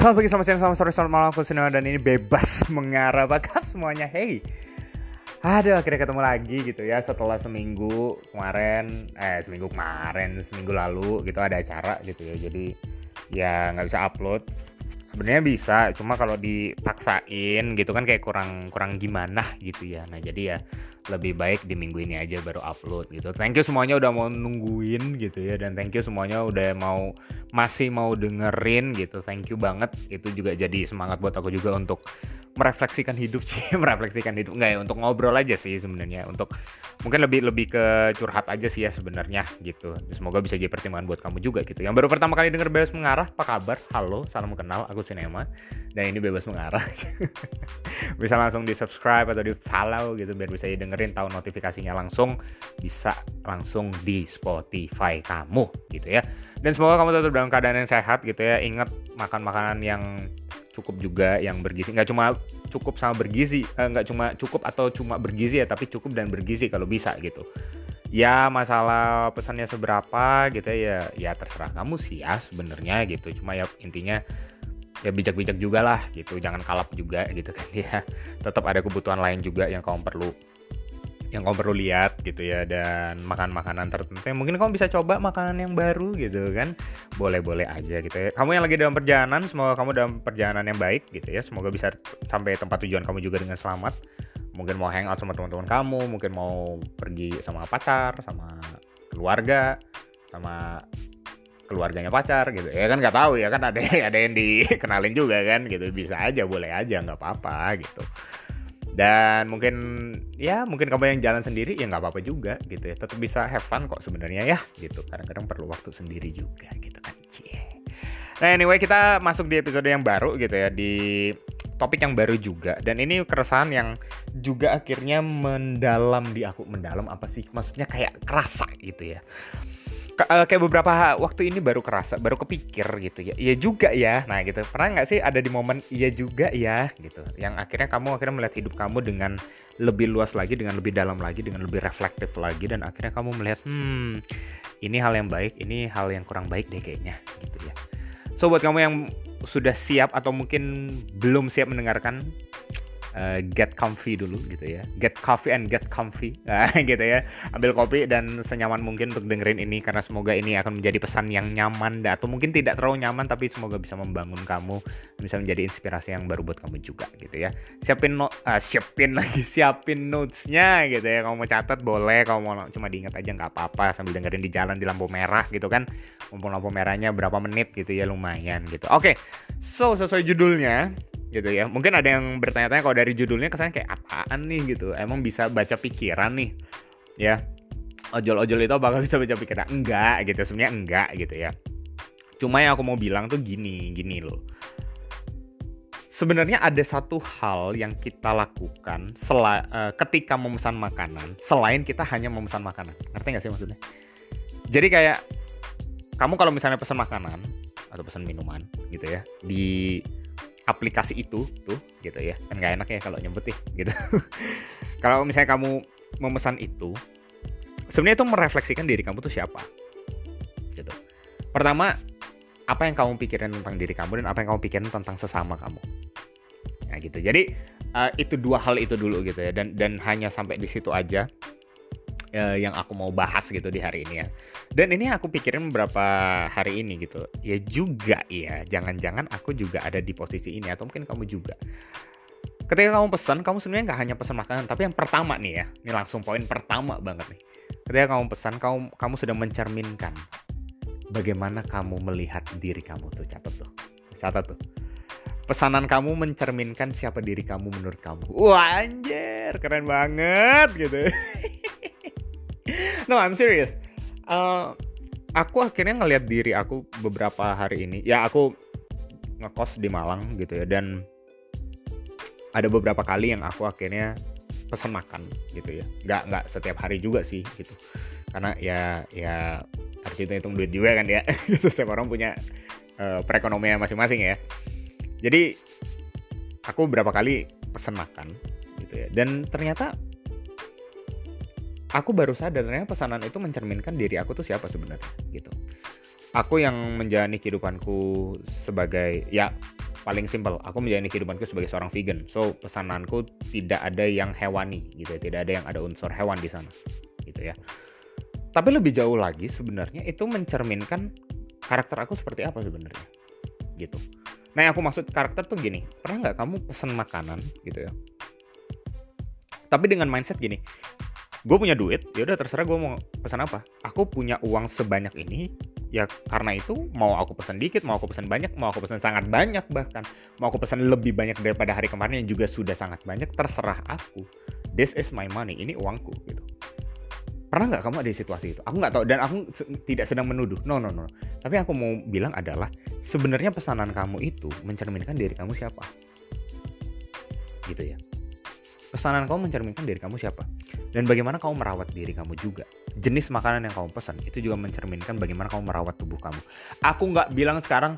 Selamat pagi, selamat siang, selamat sore, selamat malam, aku Sinema dan ini bebas mengarah bakap semuanya. Hey, aduh akhirnya ketemu lagi gitu ya setelah seminggu kemarin, eh seminggu kemarin, seminggu lalu gitu ada acara gitu ya. Jadi ya nggak bisa upload. Sebenarnya bisa, cuma kalau dipaksain gitu kan kayak kurang kurang gimana gitu ya. Nah jadi ya lebih baik di minggu ini aja baru upload gitu. Thank you semuanya udah mau nungguin gitu ya dan thank you semuanya udah mau masih mau dengerin gitu. Thank you banget. Itu juga jadi semangat buat aku juga untuk merefleksikan hidup sih, merefleksikan hidup enggak ya untuk ngobrol aja sih sebenarnya. Untuk mungkin lebih lebih ke curhat aja sih ya sebenarnya gitu. Semoga bisa jadi pertimbangan buat kamu juga gitu. Yang baru pertama kali denger Bebas Mengarah, apa kabar? Halo, salam kenal, aku Sinema dan ini Bebas Mengarah. bisa langsung di subscribe atau di follow gitu biar bisa dengerin tahu notifikasinya langsung bisa langsung di Spotify kamu gitu ya dan semoga kamu tetap dalam keadaan yang sehat gitu ya ingat makan makanan yang cukup juga yang bergizi. Nggak cuma cukup sama bergizi eh, nggak cuma cukup atau cuma bergizi ya tapi cukup dan bergizi kalau bisa gitu. Ya masalah pesannya seberapa gitu ya ya terserah kamu sih ya sebenarnya gitu. Cuma ya intinya ya bijak-bijak juga lah gitu. Jangan kalap juga gitu kan ya. Tetap ada kebutuhan lain juga yang kamu perlu yang kamu perlu lihat gitu ya dan makan makanan tertentu yang mungkin kamu bisa coba makanan yang baru gitu kan. Boleh-boleh aja gitu ya. Kamu yang lagi dalam perjalanan semoga kamu dalam perjalanan yang baik gitu ya. Semoga bisa sampai tempat tujuan kamu juga dengan selamat. Mungkin mau hangout sama teman-teman kamu mungkin mau pergi sama pacar sama keluarga sama keluarganya pacar gitu. Ya kan nggak tahu ya kan ada ada yang dikenalin juga kan gitu. Bisa aja boleh aja nggak apa-apa gitu dan mungkin ya mungkin kamu yang jalan sendiri ya nggak apa-apa juga gitu ya. Tetap bisa have fun kok sebenarnya ya gitu. Kadang-kadang perlu waktu sendiri juga gitu kan Cie. nah anyway kita masuk di episode yang baru gitu ya di topik yang baru juga. Dan ini keresahan yang juga akhirnya mendalam di aku. Mendalam apa sih? Maksudnya kayak kerasa gitu ya uh, kayak beberapa waktu ini baru kerasa, baru kepikir gitu ya. Iya juga ya. Nah gitu. Pernah nggak sih ada di momen iya juga ya gitu. Yang akhirnya kamu akhirnya melihat hidup kamu dengan lebih luas lagi, dengan lebih dalam lagi, dengan lebih reflektif lagi dan akhirnya kamu melihat hmm ini hal yang baik, ini hal yang kurang baik deh kayaknya gitu ya. So buat kamu yang sudah siap atau mungkin belum siap mendengarkan uh, get comfy dulu gitu ya. Get coffee and get comfy. Nah, gitu ya. Ambil kopi dan senyaman mungkin untuk dengerin ini karena semoga ini akan menjadi pesan yang nyaman atau mungkin tidak terlalu nyaman tapi semoga bisa membangun kamu bisa menjadi inspirasi yang baru buat kamu juga gitu ya. Siapin no uh, siapin lagi siapin notesnya gitu ya. Kamu mau catat boleh kamu mau cuma diingat aja nggak apa-apa sambil dengerin di jalan di lampu merah gitu kan. Mumpung lampu merahnya berapa menit gitu ya lumayan gitu. Oke okay. so sesuai judulnya gitu ya. Mungkin ada yang bertanya-tanya kalau dari judulnya kesannya kayak apaan nih gitu. Emang bisa baca pikiran nih ya. Ojol-ojol itu bakal bisa baca pikiran. Enggak gitu sebenarnya enggak gitu ya. Cuma yang aku mau bilang tuh gini gini loh. Sebenarnya ada satu hal yang kita lakukan sel uh, eh, ketika memesan makanan selain kita hanya memesan makanan. Ngerti nggak sih maksudnya? Jadi kayak kamu kalau misalnya pesan makanan atau pesan minuman gitu ya di aplikasi itu tuh gitu ya. Kan nggak enak ya kalau nyebut ya gitu. Kalau misalnya kamu memesan itu sebenarnya itu merefleksikan diri kamu tuh siapa gitu. Pertama apa yang kamu pikirin tentang diri kamu dan apa yang kamu pikirin tentang sesama kamu. Nah gitu. Jadi uh, itu dua hal itu dulu gitu ya dan dan hanya sampai di situ aja uh, yang aku mau bahas gitu di hari ini ya. Dan ini aku pikirin beberapa hari ini gitu. Ya juga ya, jangan-jangan aku juga ada di posisi ini atau mungkin kamu juga. Ketika kamu pesan, kamu sebenarnya nggak hanya pesan makanan, tapi yang pertama nih ya, ini langsung poin pertama banget nih. Ketika kamu pesan, kamu kamu sudah mencerminkan bagaimana kamu melihat diri kamu tuh catat tuh, catat tuh. Pesanan kamu mencerminkan siapa diri kamu menurut kamu. Wah anjir, keren banget gitu. no I'm serious. Uh, aku akhirnya ngelihat diri aku beberapa hari ini. Ya aku ngekos di Malang gitu ya dan ada beberapa kali yang aku akhirnya pesan makan gitu ya. Nggak nggak setiap hari juga sih gitu. Karena ya ya harus itu hitung duit juga kan ya. Setiap orang punya uh, perekonomian masing-masing ya. Jadi aku beberapa kali pesan makan gitu ya. Dan ternyata aku baru sadar ternyata pesanan itu mencerminkan diri aku tuh siapa sebenarnya gitu. Aku yang menjalani kehidupanku sebagai ya paling simple aku menjalani kehidupanku sebagai seorang vegan. So pesananku tidak ada yang hewani gitu ya tidak ada yang ada unsur hewan di sana gitu ya. Tapi lebih jauh lagi sebenarnya itu mencerminkan karakter aku seperti apa sebenarnya gitu. Nah yang aku maksud karakter tuh gini pernah nggak kamu pesan makanan gitu ya? Tapi dengan mindset gini gue punya duit ya udah terserah gue mau pesan apa. Aku punya uang sebanyak ini ya karena itu mau aku pesan dikit mau aku pesan banyak mau aku pesan sangat banyak bahkan. Mau aku pesan lebih banyak daripada hari kemarin yang juga sudah sangat banyak terserah aku. This is my money ini uangku gitu. Pernah nggak kamu ada di situasi itu? Aku nggak tahu dan aku tidak sedang menuduh. No no no. Tapi aku mau bilang adalah sebenarnya pesanan kamu itu mencerminkan diri kamu siapa? Gitu ya. Pesanan kamu mencerminkan diri kamu siapa dan bagaimana kamu merawat diri kamu juga. Jenis makanan yang kamu pesan itu juga mencerminkan bagaimana kamu merawat tubuh kamu. Aku nggak bilang sekarang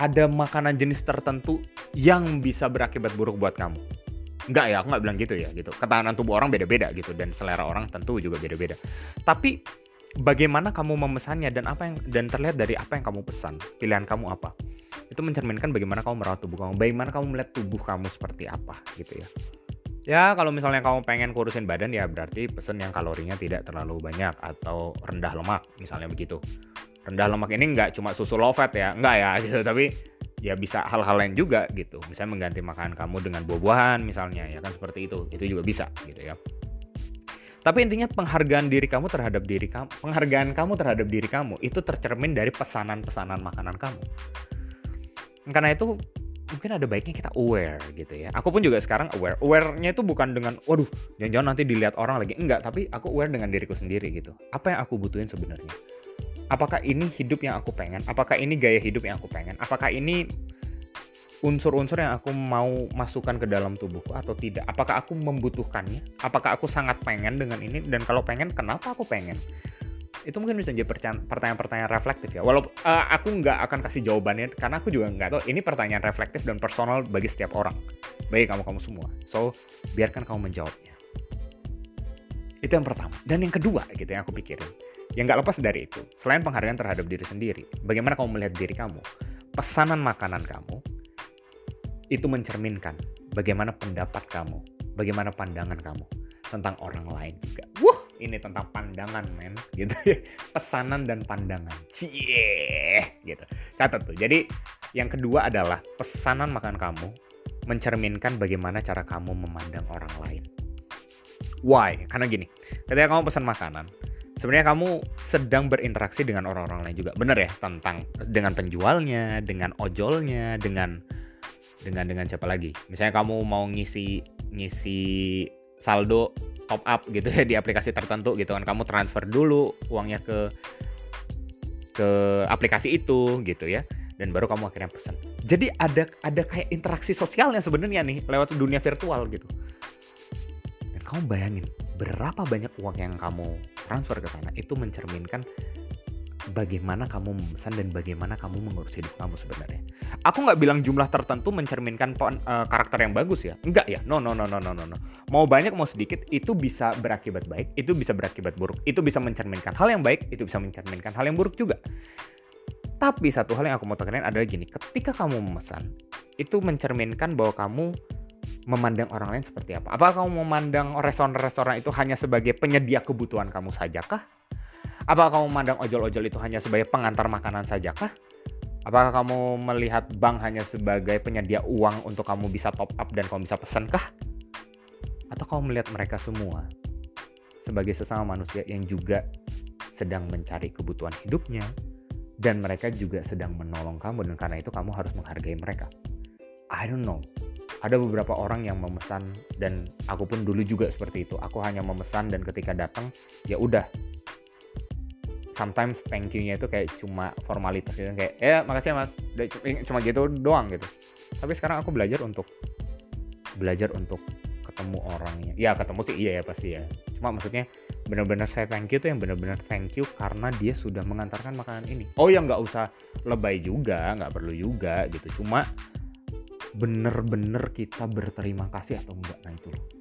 ada makanan jenis tertentu yang bisa berakibat buruk buat kamu. Enggak ya, aku nggak bilang gitu ya gitu. Ketahanan tubuh orang beda-beda gitu dan selera orang tentu juga beda-beda. Tapi bagaimana kamu memesannya dan apa yang dan terlihat dari apa yang kamu pesan, pilihan kamu apa. Itu mencerminkan bagaimana kamu merawat tubuh kamu, bagaimana kamu melihat tubuh kamu seperti apa gitu ya. Ya kalau misalnya kamu pengen kurusin badan ya berarti pesen yang kalorinya tidak terlalu banyak atau rendah lemak misalnya begitu. Rendah lemak ini nggak cuma susu low fat ya, nggak ya gitu. Tapi ya bisa hal-hal lain juga gitu. Misalnya mengganti makanan kamu dengan buah-buahan misalnya ya kan seperti itu. Itu juga bisa gitu ya. Tapi intinya penghargaan diri kamu terhadap diri kamu, penghargaan kamu terhadap diri kamu itu tercermin dari pesanan-pesanan makanan kamu. Karena itu mungkin ada baiknya kita aware gitu ya. Aku pun juga sekarang aware. Aware-nya itu bukan dengan waduh, jangan-jangan nanti dilihat orang lagi. Enggak, tapi aku aware dengan diriku sendiri gitu. Apa yang aku butuhin sebenarnya? Apakah ini hidup yang aku pengen? Apakah ini gaya hidup yang aku pengen? Apakah ini unsur-unsur yang aku mau masukkan ke dalam tubuhku atau tidak? Apakah aku membutuhkannya? Apakah aku sangat pengen dengan ini? Dan kalau pengen, kenapa aku pengen? Itu mungkin bisa jadi pertanyaan-pertanyaan reflektif ya. Walaupun uh, aku nggak akan kasih jawabannya karena aku juga nggak tahu ini pertanyaan reflektif dan personal bagi setiap orang, bagi kamu kamu semua. So biarkan kamu menjawabnya. Itu yang pertama. Dan yang kedua gitu yang aku pikirin, yang nggak lepas dari itu, selain penghargaan terhadap diri sendiri, bagaimana kamu melihat diri kamu, pesanan makanan kamu itu mencerminkan bagaimana pendapat kamu, bagaimana pandangan kamu tentang orang lain juga. Wah, ini tentang pandangan men. Gitu ya. Pesanan dan pandangan. Cie gitu. Catat tuh. Jadi yang kedua adalah pesanan makan kamu mencerminkan bagaimana cara kamu memandang orang lain. Why? Karena gini ketika kamu pesan makanan sebenarnya kamu sedang berinteraksi dengan orang-orang lain juga. Bener ya? Tentang dengan penjualnya dengan ojolnya dengan dengan dengan siapa lagi? Misalnya kamu mau ngisi ngisi saldo top up gitu ya di aplikasi tertentu gitu kan. Kamu transfer dulu uangnya ke ke aplikasi itu gitu ya. Dan baru kamu akhirnya pesan jadi ada ada kayak interaksi sosialnya sebenarnya nih lewat dunia virtual gitu. Dan kamu bayangin berapa banyak uang yang kamu transfer ke sana itu mencerminkan bagaimana kamu memesan dan bagaimana kamu mengurus hidup kamu sebenarnya. Aku nggak bilang jumlah tertentu mencerminkan uh, karakter yang bagus ya. Enggak ya. No, no, no, no, no, no. Mau banyak mau sedikit itu bisa berakibat baik, itu bisa berakibat buruk. Itu bisa mencerminkan hal yang baik, itu bisa mencerminkan hal yang buruk juga. Tapi satu hal yang aku mau tekankan adalah gini, ketika kamu memesan, itu mencerminkan bahwa kamu memandang orang lain seperti apa? Apakah kamu memandang restoran-restoran itu hanya sebagai penyedia kebutuhan kamu saja kah? Apakah kamu memandang ojol-ojol itu hanya sebagai pengantar makanan saja kah? Apakah kamu melihat bank hanya sebagai penyedia uang untuk kamu bisa top up dan kamu bisa pesan kah? Atau kamu melihat mereka semua sebagai sesama manusia yang juga sedang mencari kebutuhan hidupnya dan mereka juga sedang menolong kamu dan karena itu kamu harus menghargai mereka. I don't know. Ada beberapa orang yang memesan dan aku pun dulu juga seperti itu. Aku hanya memesan dan ketika datang ya udah sometimes thank you-nya itu kayak cuma formalitas gitu. Kayak ya makasih ya mas. Cuma gitu doang gitu. Tapi sekarang aku belajar untuk belajar untuk ketemu orangnya. Ya ketemu sih iya ya pasti ya. Cuma maksudnya benar-benar saya thank you tuh yang benar-benar thank you karena dia sudah mengantarkan makanan ini. Oh ya nggak usah lebay juga nggak perlu juga gitu. Cuma bener-bener kita berterima kasih atau enggak nah itu loh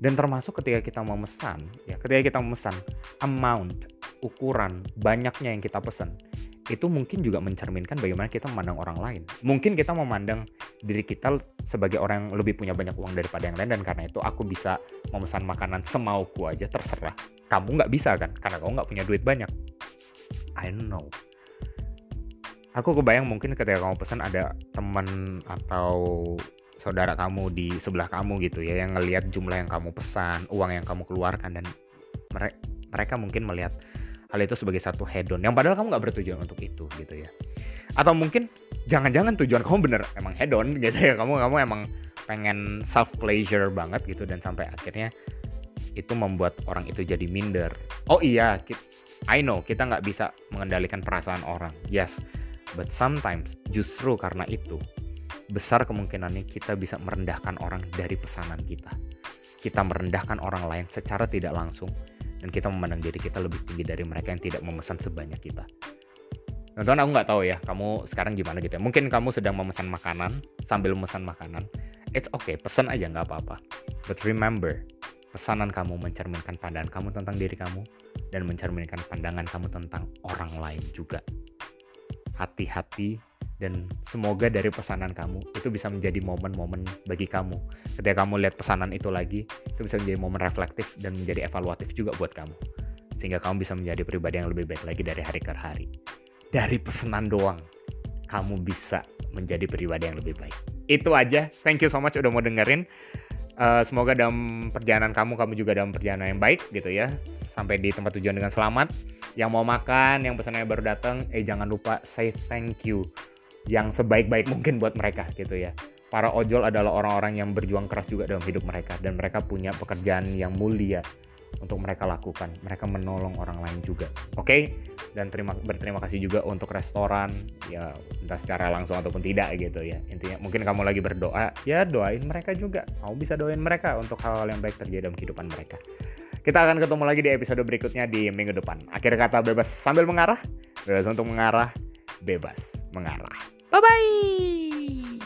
Dan termasuk ketika kita memesan, ya ketika kita memesan amount, ukuran, banyaknya yang kita pesan, itu mungkin juga mencerminkan bagaimana kita memandang orang lain. Mungkin kita memandang diri kita sebagai orang yang lebih punya banyak uang daripada yang lain dan karena itu aku bisa memesan makanan semauku aja terserah. Kamu nggak bisa kan? Karena kamu nggak punya duit banyak. I don't know. Aku kebayang mungkin ketika kamu pesan ada teman atau saudara kamu di sebelah kamu gitu ya yang ngelihat jumlah yang kamu pesan, uang yang kamu keluarkan dan mereka mungkin melihat hal itu sebagai satu hedon yang padahal kamu nggak bertujuan untuk itu gitu ya. Atau mungkin jangan-jangan tujuan kamu bener emang hedon gitu ya. Kamu kamu emang pengen self pleasure banget gitu dan sampai akhirnya itu membuat orang itu jadi minder. Oh iya I know kita nggak bisa mengendalikan perasaan orang. Yes but sometimes justru karena itu besar kemungkinannya kita bisa merendahkan orang dari pesanan kita kita merendahkan orang lain secara tidak langsung dan kita memandang diri kita lebih tinggi dari mereka yang tidak memesan sebanyak kita. Teman aku nggak tahu ya, kamu sekarang gimana gitu ya. Mungkin kamu sedang memesan makanan, sambil memesan makanan. It's okay, pesan aja nggak apa-apa. But remember, pesanan kamu mencerminkan pandangan kamu tentang diri kamu, dan mencerminkan pandangan kamu tentang orang lain juga. Hati-hati dan semoga dari pesanan kamu itu bisa menjadi momen-momen bagi kamu. Ketika kamu lihat pesanan itu lagi itu bisa menjadi momen reflektif dan menjadi evaluatif juga buat kamu. Sehingga kamu bisa menjadi pribadi yang lebih baik lagi dari hari ke hari. Dari pesanan doang kamu bisa menjadi pribadi yang lebih baik. Itu aja. Thank you so much udah mau dengerin. Uh, semoga dalam perjalanan kamu kamu juga dalam perjalanan yang baik gitu ya. Sampai di tempat tujuan dengan selamat. Yang mau makan yang pesanannya baru datang eh jangan lupa say thank you yang sebaik-baik mungkin buat mereka gitu ya. Para ojol adalah orang-orang yang berjuang keras juga dalam hidup mereka dan mereka punya pekerjaan yang mulia untuk mereka lakukan. Mereka menolong orang lain juga. Oke? Okay? Dan terima berterima kasih juga untuk restoran ya entah secara langsung ataupun tidak gitu ya. Intinya mungkin kamu lagi berdoa, ya doain mereka juga. Kamu bisa doain mereka untuk hal-hal yang baik terjadi dalam kehidupan mereka. Kita akan ketemu lagi di episode berikutnya di minggu depan. Akhir kata bebas sambil mengarah, bebas untuk mengarah, bebas mengarah. Bye bye.